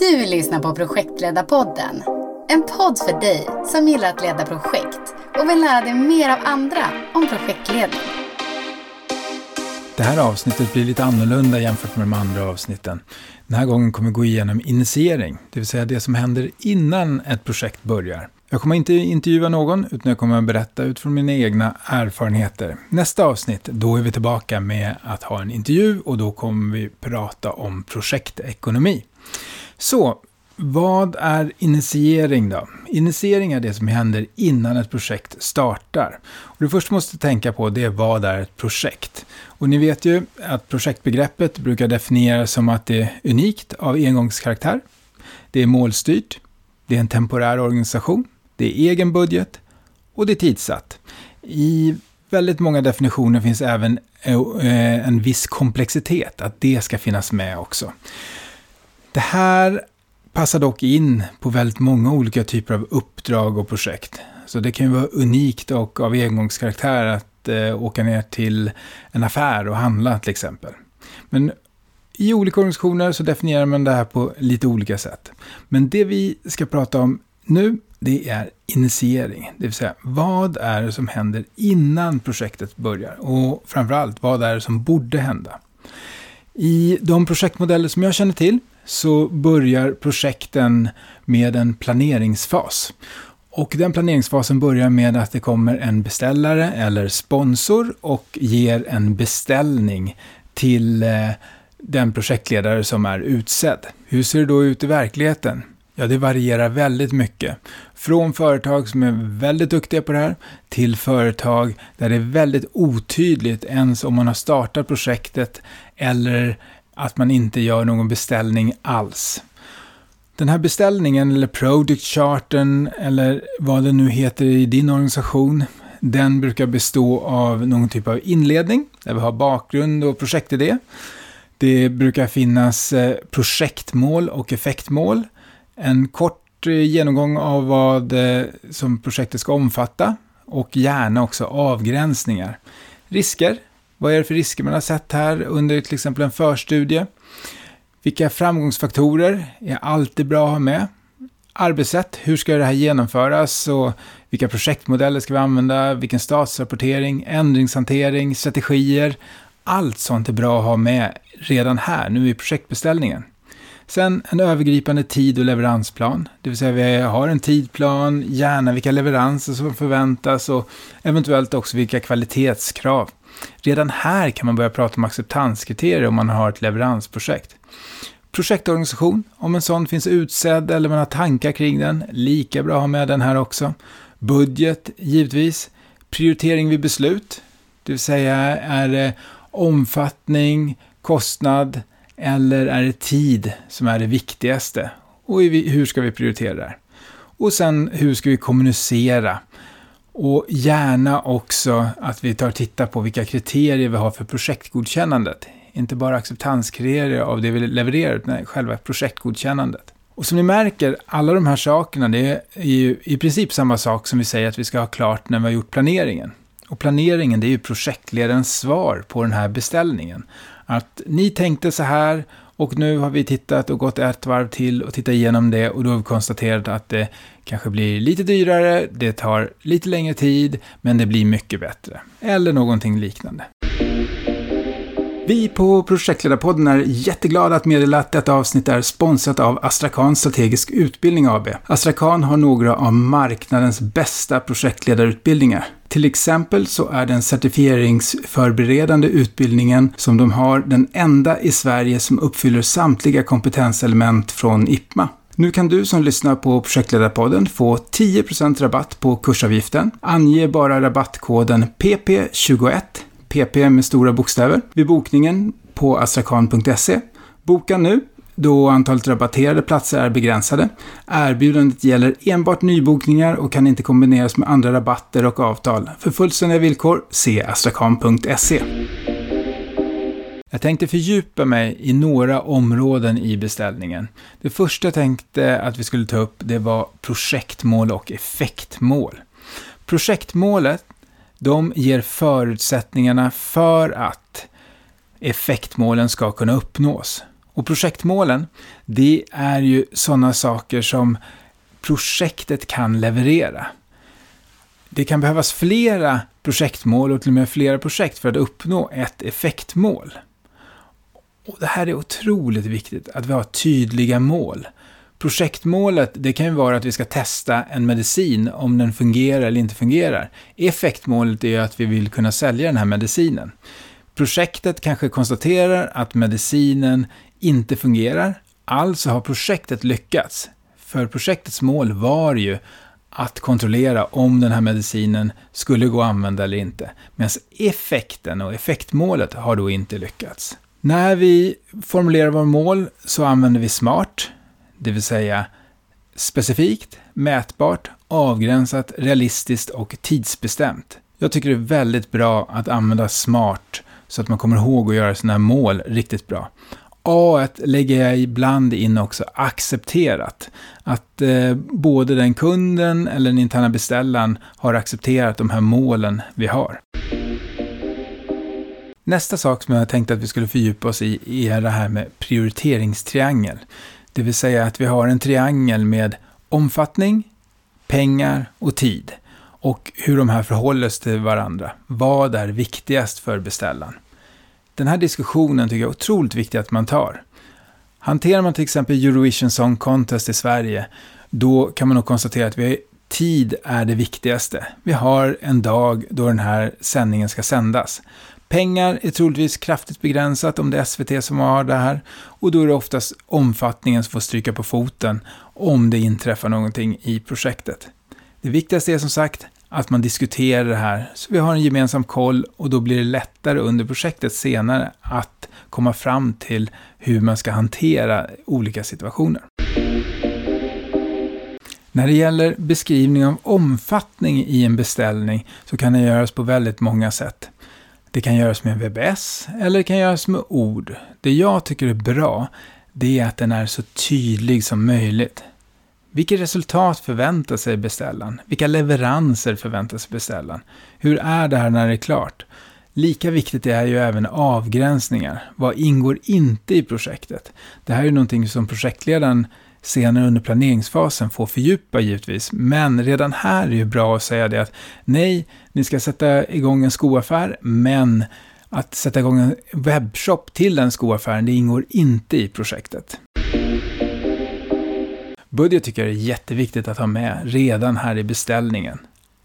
Du lyssnar på Projektledarpodden. En podd för dig som gillar att leda projekt och vill lära dig mer av andra om projektledning. Det här avsnittet blir lite annorlunda jämfört med de andra avsnitten. Den här gången kommer vi gå igenom initiering, det vill säga det som händer innan ett projekt börjar. Jag kommer inte intervjua någon, utan jag kommer att berätta utifrån mina egna erfarenheter. Nästa avsnitt, då är vi tillbaka med att ha en intervju och då kommer vi prata om projektekonomi. Så, vad är initiering då? Initiering är det som händer innan ett projekt startar. Och det första måste tänka på det är vad är ett projekt? Och ni vet ju att projektbegreppet brukar definieras som att det är unikt av engångskaraktär. Det är målstyrt. Det är en temporär organisation. Det är egen budget och det är tidsatt. I väldigt många definitioner finns även eh, en viss komplexitet, att det ska finnas med också. Det här passar dock in på väldigt många olika typer av uppdrag och projekt. Så det kan ju vara unikt och av engångskaraktär att eh, åka ner till en affär och handla till exempel. Men i olika organisationer så definierar man det här på lite olika sätt. Men det vi ska prata om nu, det är initiering. Det vill säga, vad är det som händer innan projektet börjar? Och framförallt, vad är det som borde hända? I de projektmodeller som jag känner till så börjar projekten med en planeringsfas. Och den planeringsfasen börjar med att det kommer en beställare eller sponsor och ger en beställning till eh, den projektledare som är utsedd. Hur ser det då ut i verkligheten? Ja, det varierar väldigt mycket. Från företag som är väldigt duktiga på det här till företag där det är väldigt otydligt ens om man har startat projektet eller att man inte gör någon beställning alls. Den här beställningen, eller product charten, eller vad det nu heter i din organisation, den brukar bestå av någon typ av inledning, där vi har bakgrund och projektidé. Det brukar finnas eh, projektmål och effektmål. En kort eh, genomgång av vad eh, som projektet ska omfatta och gärna också avgränsningar. Risker, vad är det för risker man har sett här under till exempel en förstudie? Vilka framgångsfaktorer är alltid bra att ha med? Arbetssätt, hur ska det här genomföras och vilka projektmodeller ska vi använda? Vilken statsrapportering, ändringshantering, strategier? Allt sånt är bra att ha med redan här, nu i projektbeställningen. Sen en övergripande tid och leveransplan, det vill säga vi har en tidplan, gärna vilka leveranser som förväntas och eventuellt också vilka kvalitetskrav. Redan här kan man börja prata om acceptanskriterier om man har ett leveransprojekt. Projektorganisation, om en sån finns utsedd eller man har tankar kring den, lika bra att ha med den här också. Budget, givetvis. Prioritering vid beslut, det vill säga är det omfattning, kostnad eller är det tid som är det viktigaste? Och hur ska vi prioritera där? Och sen hur ska vi kommunicera? Och gärna också att vi tar och tittar på vilka kriterier vi har för projektgodkännandet. Inte bara acceptanskriterier av det vi levererar, utan själva projektgodkännandet. Och som ni märker, alla de här sakerna, det är ju i princip samma sak som vi säger att vi ska ha klart när vi har gjort planeringen. Och planeringen, det är ju projektledarens svar på den här beställningen. Att ni tänkte så här och nu har vi tittat och gått ett varv till och tittat igenom det och då har vi konstaterat att det kanske blir lite dyrare, det tar lite längre tid, men det blir mycket bättre. Eller någonting liknande. Vi på Projektledarpodden är jätteglada att meddela att detta avsnitt är sponsrat av Astrakan Strategisk Utbildning AB. Astrakan har några av marknadens bästa projektledarutbildningar. Till exempel så är den certifieringsförberedande utbildningen som de har den enda i Sverige som uppfyller samtliga kompetenselement från IPMA. Nu kan du som lyssnar på Projektledarpodden få 10% rabatt på kursavgiften. Ange bara rabattkoden PP21 PP med stora bokstäver, vid bokningen på astrakan.se. Boka nu, då antalet rabatterade platser är begränsade. Erbjudandet gäller enbart nybokningar och kan inte kombineras med andra rabatter och avtal. För fullständiga villkor, se astrakan.se. Jag tänkte fördjupa mig i några områden i beställningen. Det första jag tänkte att vi skulle ta upp, det var projektmål och effektmål. Projektmålet de ger förutsättningarna för att effektmålen ska kunna uppnås. Och projektmålen, det är ju sådana saker som projektet kan leverera. Det kan behövas flera projektmål och till och med flera projekt för att uppnå ett effektmål. Och det här är otroligt viktigt, att vi har tydliga mål. Projektmålet, det kan ju vara att vi ska testa en medicin, om den fungerar eller inte fungerar. Effektmålet är att vi vill kunna sälja den här medicinen. Projektet kanske konstaterar att medicinen inte fungerar, alltså har projektet lyckats. För projektets mål var ju att kontrollera om den här medicinen skulle gå att använda eller inte. Medan effekten och effektmålet har då inte lyckats. När vi formulerar våra mål så använder vi SMART, det vill säga specifikt, mätbart, avgränsat, realistiskt och tidsbestämt. Jag tycker det är väldigt bra att använda SMART så att man kommer ihåg att göra sina mål riktigt bra. A lägger jag ibland in också accepterat. Att eh, både den kunden eller den interna beställaren har accepterat de här målen vi har. Nästa sak som jag tänkte att vi skulle fördjupa oss i är det här med prioriteringstriangel. Det vill säga att vi har en triangel med omfattning, pengar och tid. Och hur de här förhåller sig till varandra. Vad är viktigast för beställaren? Den här diskussionen tycker jag är otroligt viktig att man tar. Hanterar man till exempel Eurovision Song Contest i Sverige, då kan man nog konstatera att vi tid är det viktigaste. Vi har en dag då den här sändningen ska sändas. Pengar är troligtvis kraftigt begränsat om det är SVT som har det här. Och då är det oftast omfattningen som får stryka på foten om det inträffar någonting i projektet. Det viktigaste är som sagt att man diskuterar det här så vi har en gemensam koll och då blir det lättare under projektet senare att komma fram till hur man ska hantera olika situationer. När det gäller beskrivning av omfattning i en beställning så kan det göras på väldigt många sätt. Det kan göras med VBS eller det kan göras med ord. Det jag tycker är bra, det är att den är så tydlig som möjligt. Vilket resultat förväntar sig beställaren? Vilka leveranser förväntar sig beställaren? Hur är det här när det är klart? Lika viktigt är ju även avgränsningar. Vad ingår inte i projektet? Det här är ju någonting som projektledaren senare under planeringsfasen får fördjupa givetvis. Men redan här är det ju bra att säga det att nej, ni ska sätta igång en skoaffär, men att sätta igång en webbshop till den skoaffären, det ingår inte i projektet. Budget tycker jag är jätteviktigt att ha med redan här i beställningen.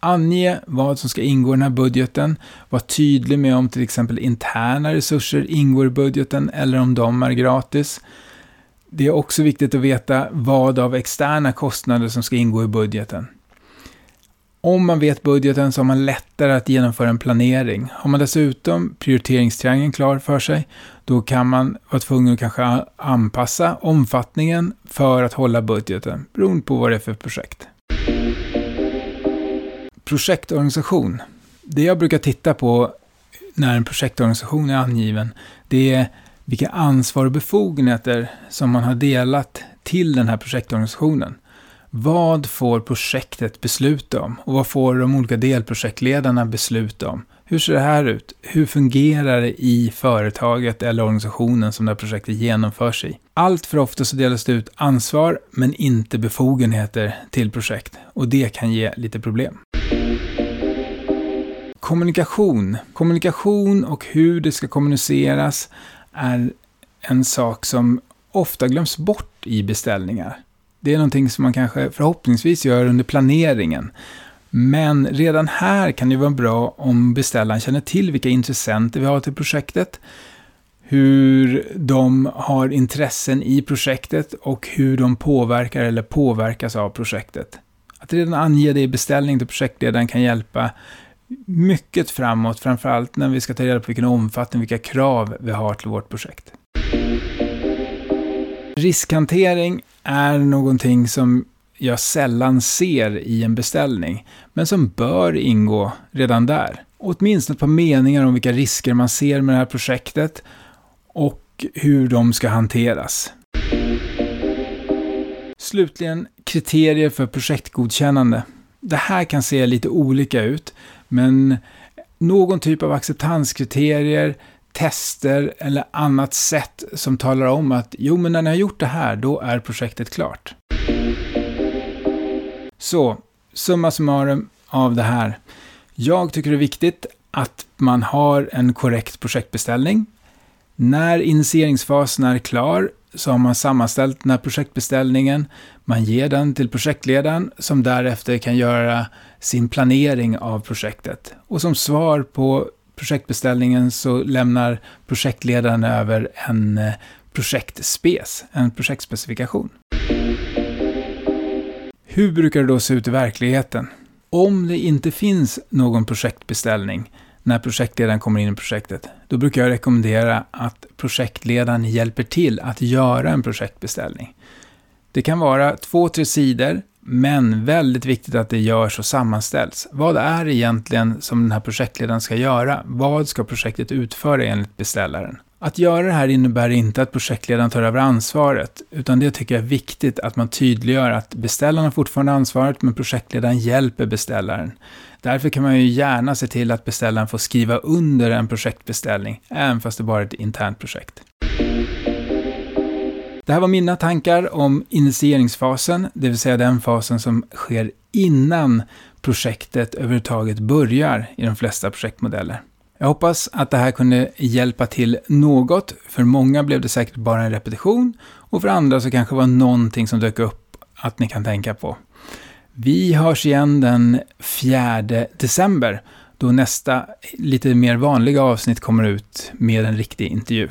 Ange vad som ska ingå i den här budgeten. Var tydlig med om till exempel interna resurser ingår i budgeten eller om de är gratis. Det är också viktigt att veta vad av externa kostnader som ska ingå i budgeten. Om man vet budgeten så har man lättare att genomföra en planering. Har man dessutom prioriteringstriangeln klar för sig, då kan man vara tvungen att kanske anpassa omfattningen för att hålla budgeten, beroende på vad det är för projekt. Projektorganisation. Det jag brukar titta på när en projektorganisation är angiven, det är vilka ansvar och befogenheter som man har delat till den här projektorganisationen. Vad får projektet besluta om? Och vad får de olika delprojektledarna besluta om? Hur ser det här ut? Hur fungerar det i företaget eller organisationen som det här projektet genomförs i? Allt för ofta så delas det ut ansvar, men inte befogenheter till projekt. Och det kan ge lite problem. Kommunikation. Kommunikation och hur det ska kommuniceras är en sak som ofta glöms bort i beställningar. Det är någonting som man kanske förhoppningsvis gör under planeringen. Men redan här kan det vara bra om beställaren känner till vilka intressenter vi har till projektet, hur de har intressen i projektet och hur de påverkar eller påverkas av projektet. Att redan ange det i beställning till projektledaren kan hjälpa mycket framåt, framförallt när vi ska ta reda på vilken omfattning, vilka krav vi har till vårt projekt. Riskhantering är någonting som jag sällan ser i en beställning, men som bör ingå redan där. Åtminstone ett par meningar om vilka risker man ser med det här projektet och hur de ska hanteras. Slutligen, kriterier för projektgodkännande. Det här kan se lite olika ut, men någon typ av acceptanskriterier tester eller annat sätt som talar om att jo, men när ni har gjort det här, då är projektet klart. Så, summa summarum av det här. Jag tycker det är viktigt att man har en korrekt projektbeställning. När initieringsfasen är klar så har man sammanställt den här projektbeställningen. Man ger den till projektledaren som därefter kan göra sin planering av projektet. Och som svar på projektbeställningen så lämnar projektledaren över en eh, projektspec, en projektspecifikation. Hur brukar det då se ut i verkligheten? Om det inte finns någon projektbeställning när projektledaren kommer in i projektet, då brukar jag rekommendera att projektledaren hjälper till att göra en projektbeställning. Det kan vara två, tre sidor, men väldigt viktigt att det görs och sammanställs. Vad är det egentligen som den här projektledaren ska göra? Vad ska projektet utföra enligt beställaren? Att göra det här innebär inte att projektledaren tar över ansvaret, utan det tycker jag är viktigt att man tydliggör att beställaren har fortfarande ansvaret, men projektledaren hjälper beställaren. Därför kan man ju gärna se till att beställaren får skriva under en projektbeställning, även fast det bara är ett internt projekt. Det här var mina tankar om initieringsfasen, det vill säga den fasen som sker innan projektet överhuvudtaget börjar i de flesta projektmodeller. Jag hoppas att det här kunde hjälpa till något. För många blev det säkert bara en repetition och för andra så kanske det var någonting som dök upp att ni kan tänka på. Vi hörs igen den 4 december då nästa lite mer vanliga avsnitt kommer ut med en riktig intervju.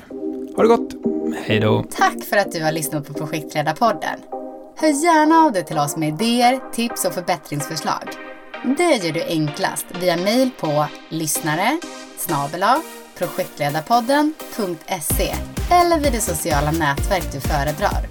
Ha det gott! Hej då! Tack för att du har lyssnat på Projektledarpodden. Hör gärna av dig till oss med idéer, tips och förbättringsförslag. Det gör du enklast via mejl på lyssnare projektledarpodden.se eller vid det sociala nätverk du föredrar.